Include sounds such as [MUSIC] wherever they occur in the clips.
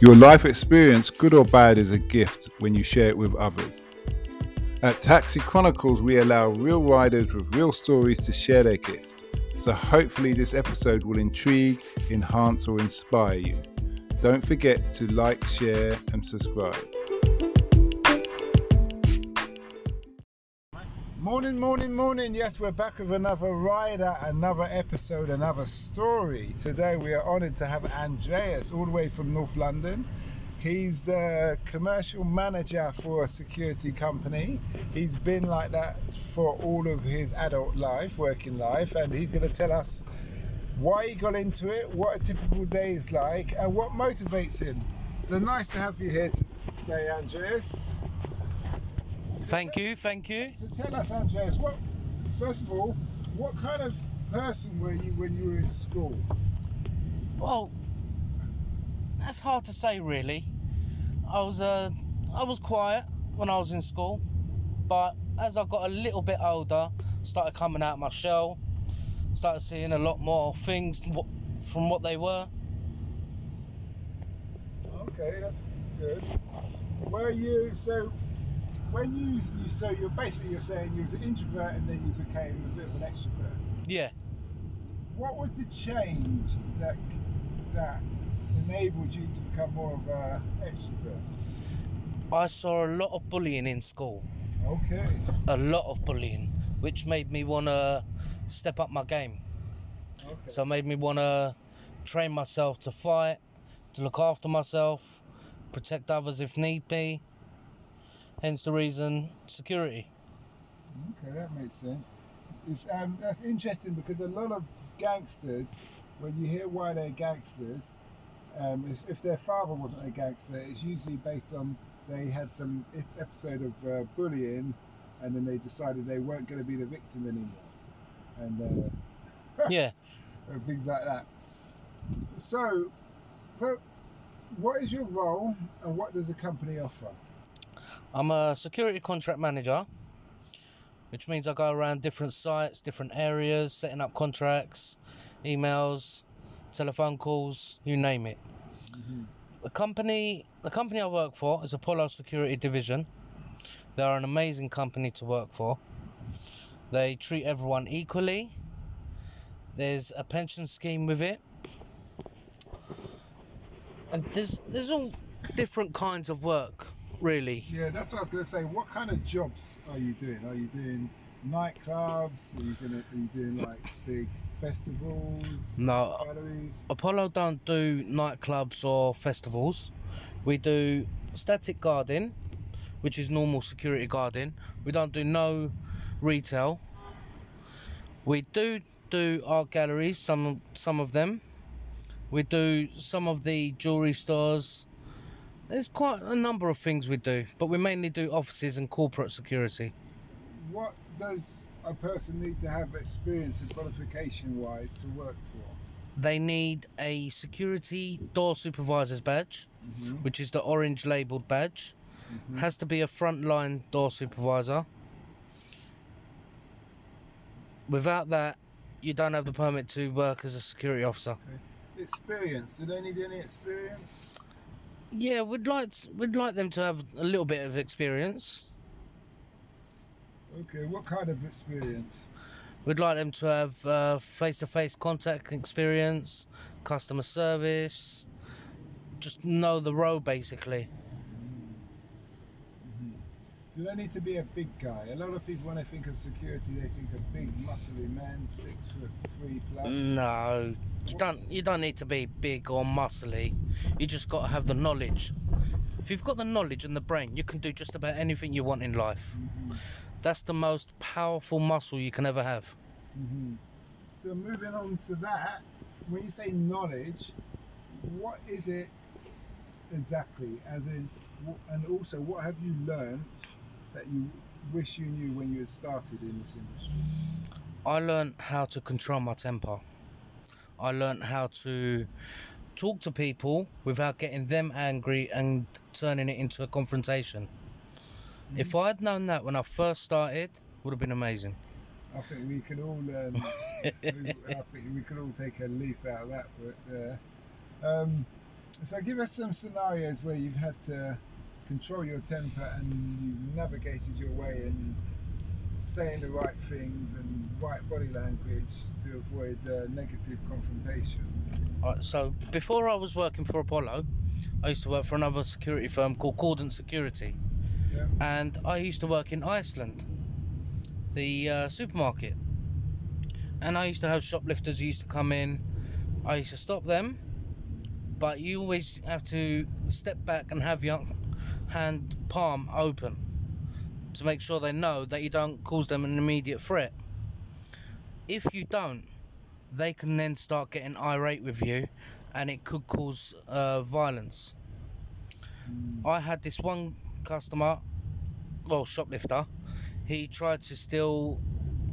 Your life experience, good or bad, is a gift when you share it with others. At Taxi Chronicles, we allow real riders with real stories to share their gift. So hopefully, this episode will intrigue, enhance, or inspire you. Don't forget to like, share, and subscribe. Morning, morning, morning. Yes, we're back with another rider, another episode, another story. Today, we are honoured to have Andreas all the way from North London. He's the commercial manager for a security company. He's been like that for all of his adult life, working life, and he's going to tell us why he got into it, what a typical day is like, and what motivates him. So nice to have you here today, Andreas. Thank you, thank you. So tell us, Andreas, what first of all, what kind of person were you when you were in school? Well, that's hard to say, really. I was uh, I was quiet when I was in school, but as I got a little bit older, started coming out of my shell, started seeing a lot more things from what they were. Okay, that's good. Were you so? When you you so you're basically you're saying you was an introvert and then you became a bit of an extrovert. Yeah. What was the change that that enabled you to become more of an extrovert? I saw a lot of bullying in school. Okay. A lot of bullying, which made me want to step up my game. Okay. So it made me want to train myself to fight, to look after myself, protect others if need be. Hence the reason security. Okay, that makes sense. It's, um, that's interesting because a lot of gangsters, when you hear why they're gangsters, um, if, if, their father wasn't a gangster, it's usually based on they had some episode of uh, bullying, and then they decided they weren't going to be the victim anymore, and uh, [LAUGHS] yeah, and things like that. So, what is your role, and what does the company offer? I'm a security contract manager, which means I go around different sites, different areas, setting up contracts, emails, telephone calls, you name it. Mm-hmm. The company, the company I work for is Apollo Security Division. They are an amazing company to work for. They treat everyone equally. There's a pension scheme with it. And there's there's all different kinds of work, really. Yeah, that's what I was going to say. What kind of jobs are you doing? Are you doing nightclubs? Are you, gonna, are you doing like big festivals? No. Galleries? Apollo don't do nightclubs or festivals. We do static guarding, which is normal security guarding. We don't do no retail. We do do art galleries, some some of them. We do some of the jewelry stores. There's quite a number of things we do, but we mainly do offices and corporate security. What does a person need to have experience and qualification wise to work for? They need a security door supervisor's badge, mm-hmm. which is the orange labelled badge. Mm-hmm. Has to be a frontline door supervisor. Without that, you don't have the permit to work as a security officer. Okay. Experience? Do they need any experience? Yeah, we'd like we'd like them to have a little bit of experience. Okay, what kind of experience? We'd like them to have face to face contact experience, customer service, just know the road basically. Mm-hmm. Do they need to be a big guy? A lot of people, when they think of security, they think of big, muscly men, six foot three plus. No, you don't. You don't need to be big or muscly. You just got to have the knowledge. If you've got the knowledge and the brain, you can do just about anything you want in life. Mm-hmm. That's the most powerful muscle you can ever have. Mm-hmm. So moving on to that, when you say knowledge, what is it exactly? As in, and also, what have you learned that you wish you knew when you had started in this industry? I learned how to control my temper. I learned how to talk to people without getting them angry and turning it into a confrontation. If I had known that when I first started, would have been amazing. I think we can all learn. [LAUGHS] I think we could all take a leaf out of that. But uh, um, So give us some scenarios where you've had to control your temper and you navigated your way in saying the right things and right body language to avoid uh, negative confrontation. Alright, so before I was working for Apollo, I used to work for another security firm called Cordon Security, Yeah. and I used to work in Iceland, the uh, supermarket. And I used to have shoplifters who used to come in. I used to stop them, but you always have to step back and have your hand palm open to make sure they know that you don't cause them an immediate threat. If you don't, they can then start getting irate with you and it could cause uh, violence. I had this one customer, well, shoplifter, he tried to steal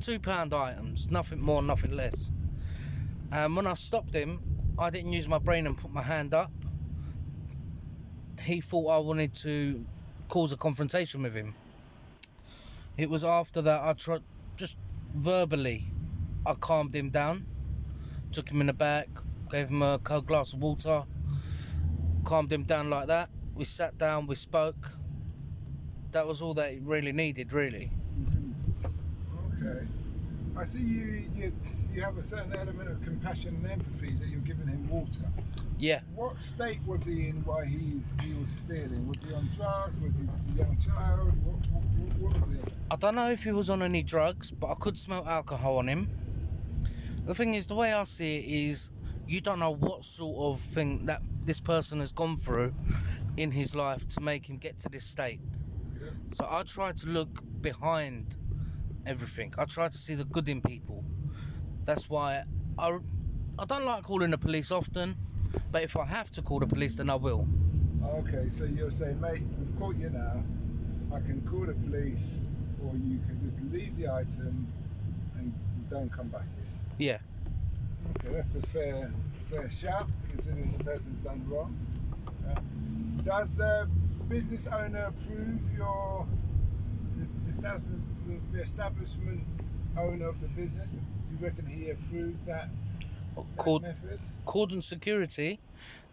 two pound items, nothing more, nothing less. And when I stopped him, I didn't use my brain and put my hand up. He thought I wanted to cause a confrontation with him. It was after that I tried, just verbally, I calmed him down, took him in the back, gave him a cold glass of water, calmed him down like that. We sat down, we spoke. That was all that he really needed, really. Okay. I see you, you you have a certain element of compassion and empathy that you're giving him water. Yeah, What state was he in while he's, he was stealing? Was he on drugs? Was he just a young child? What, what, what, what was it? I don't know if he was on any drugs, but I could smell alcohol on him. The thing is, the way I see it is, you don't know what sort of thing that this person has gone through in his life to make him get to this state. Yeah. So I try to look behind everything. I try to see the good in people. That's why I, I don't like calling the police often, but if I have to call the police, then I will. Okay, so you're saying, mate, we've caught you now. I can call the police, or you can just leave the item and don't come back here. Yeah. Okay, that's a fair fair shout, considering the person's done wrong. Uh, does the business owner approve your establishment, the, the establishment owner of the business? Do you reckon he approved that, that Called method? Cordon Security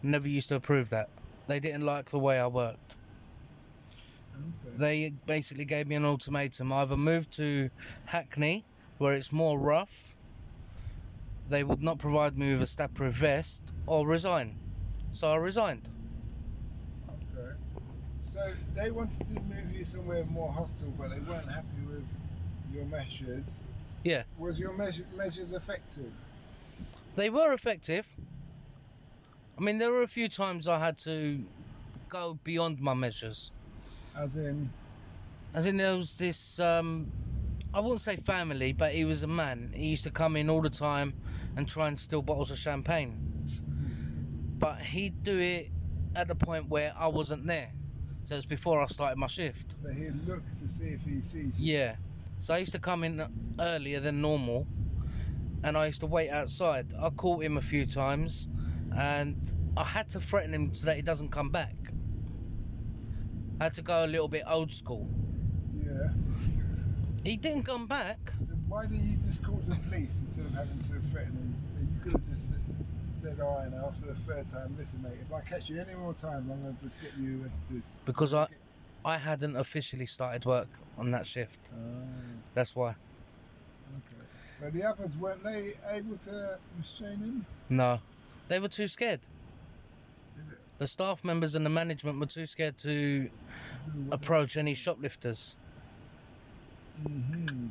never used to approve that. They didn't like the way I worked. Okay. They basically gave me an ultimatum either move to Hackney, where it's more rough, they would not provide me with a stab proof vest, or resign. So I resigned. So they wanted to move you somewhere more hostile, but they weren't happy with your measures. Yeah. Was your measure, measures effective? They were effective. I mean, there were a few times I had to go beyond my measures. As in, As in, there was this, um, I wouldn't say family, but he was a man. He used to come in all the time and try and steal bottles of champagne. But he'd do it at the point where I wasn't there. So it was before I started my shift. so he'd look to see if he sees you. Yeah. So I used to come in earlier than normal and I used to wait outside. I caught him a few times and I had to threaten him so that he doesn't come back. I had to go a little bit old school. Yeah. He didn't come back. Then why didn't you just call the police instead of having to threaten him? You could have just said, said all right, now after the third time, listen, mate, if I catch you any more times, I'm going to just get you arrested. because I I hadn't officially started work on that shift. Ah, That's why. okay. But the others, weren't they able to restrain him? No, they were too scared. The staff members and the management were too scared to approach any shoplifters. hmm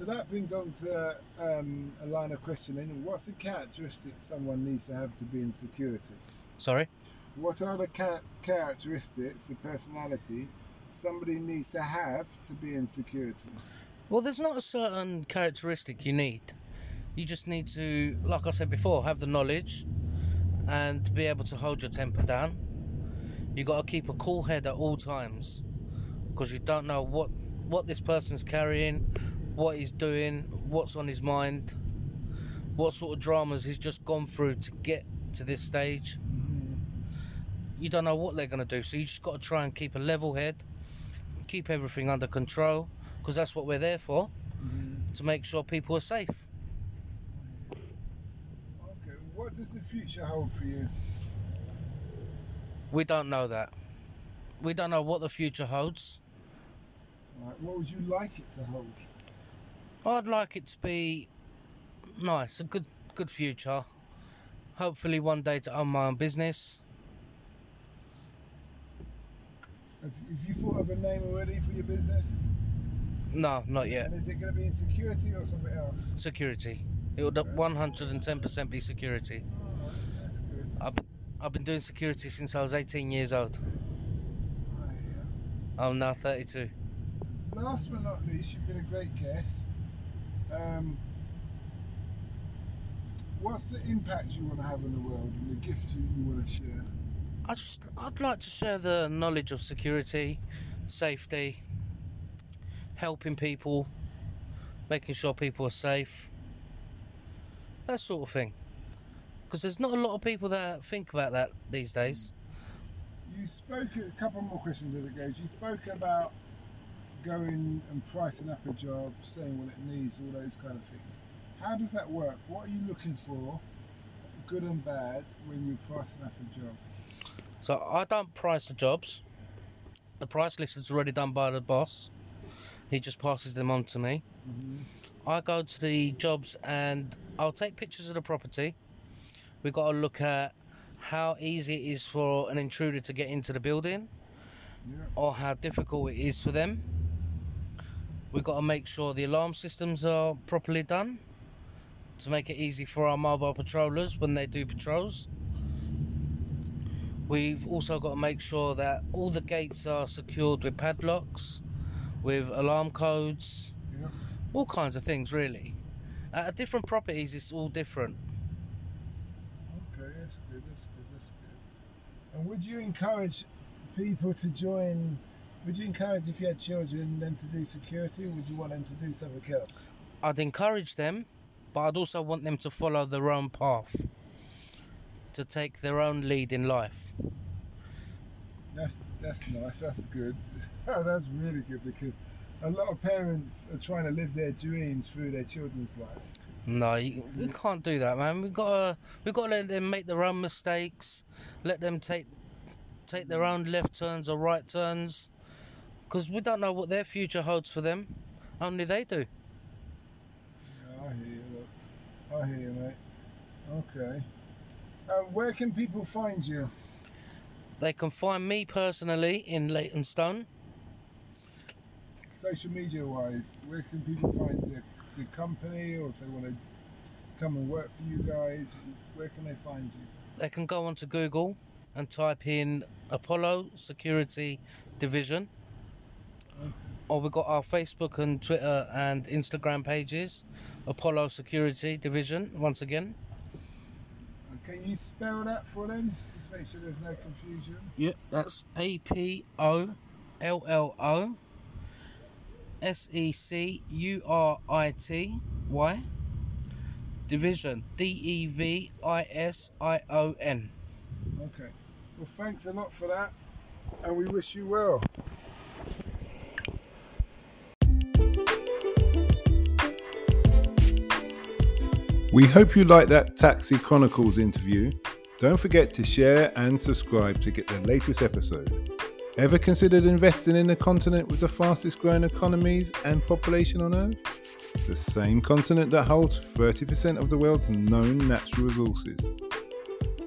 So that brings on to um, a line of questioning. What's the characteristic someone needs to have to be in security? Sorry. What are the cha- characteristics, the personality, somebody needs to have to be in security? Well, there's not a certain characteristic you need. You just need to, like I said before, have the knowledge and be able to hold your temper down. You got to keep a cool head at all times because you don't know what what this person's carrying, what he's doing, what's on his mind, what sort of dramas he's just gone through to get to this stage. You don't know what they're going to do, so you just got to try and keep a level head, keep everything under control because that's what we're there for to make sure people are safe. Okay, what does the future hold for you? We don't know that. We don't know what the future holds. Right. What would you like it to hold? I'd like it to be nice, a good good future. Hopefully one day to own my own business. Have, have you thought of a name already for your business? No, not yet. And is it going to be in security or something else? Security. It would 110% be security. Oh, that's good. I've, I've been doing security since I was 18 years old. Right, yeah. I'm now 32. Last but not least, you've been a great guest. Um, what's the impact you want to have in the world and the gift you, you want to share? I just I'd like to share the knowledge of security, safety, helping people, making sure people are safe. That sort of thing. Because there's not a lot of people that think about that these days. You spoke a couple more questions as it goes. You spoke about going and pricing up a job, saying what it needs, all those kind of things. How does that work? What are you looking for, good and bad, when you're pricing up a job? So I don't price the jobs. The price list is already done by the boss. He just passes them on to me. Mm-hmm. I go to the jobs and I'll take pictures of the property. We've got to look at how easy it is for an intruder to get into the building Yeah. or how difficult it is for them. We've got to make sure the alarm systems are properly done to make it easy for our mobile patrollers when they do patrols. We've also got to make sure that all the gates are secured with padlocks, with alarm codes, Yeah. all kinds of things really. At different properties, it's all different. Okay, that's good. That's good. That's good. And would you encourage people to join? Would you encourage if you had children them to do security, or would you want them to do something else? I'd encourage them, but I'd also want them to follow their own path, to take their own lead in life. That's that's nice. That's good. [LAUGHS] Oh, that's really good because a lot of parents are trying to live their dreams through their children's lives. No, you, we can't do that, man. We've got to, we've got to let them make their own mistakes, let them take take their own left turns or right turns, because we don't know what their future holds for them. Only they do. Yeah, I hear you. look. I hear you, mate. Okay. Uh, where can people find you? They can find me personally in Leytonstone. social media wise, where can people find the, the company or if they want to come and work for you guys, where can they find you? They can go onto Google and type in Apollo Security Division. Or we've got our Facebook and Twitter and Instagram pages, Apollo Security Division, once again. Can you spell that for them? Just make sure there's no confusion. Yep, that's A P O L L O S E C U R I T Y Division D E V I S I O N. Okay. Well, thanks a lot for that, and we wish you well. We hope you liked that Taxi Chronicles interview. Don't forget to share and subscribe to get the latest episode. Ever considered investing in a continent with the fastest growing economies and population on Earth? The same continent that holds 30% of the world's known natural resources.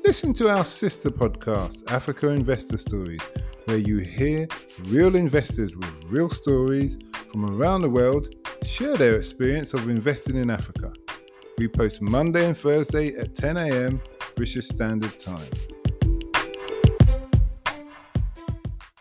Listen to our sister podcast, Africa Investor Stories, where you hear real investors with real stories from around the world share their experience of investing in Africa. We post Monday and Thursday at 10 a.m. British Standard Time.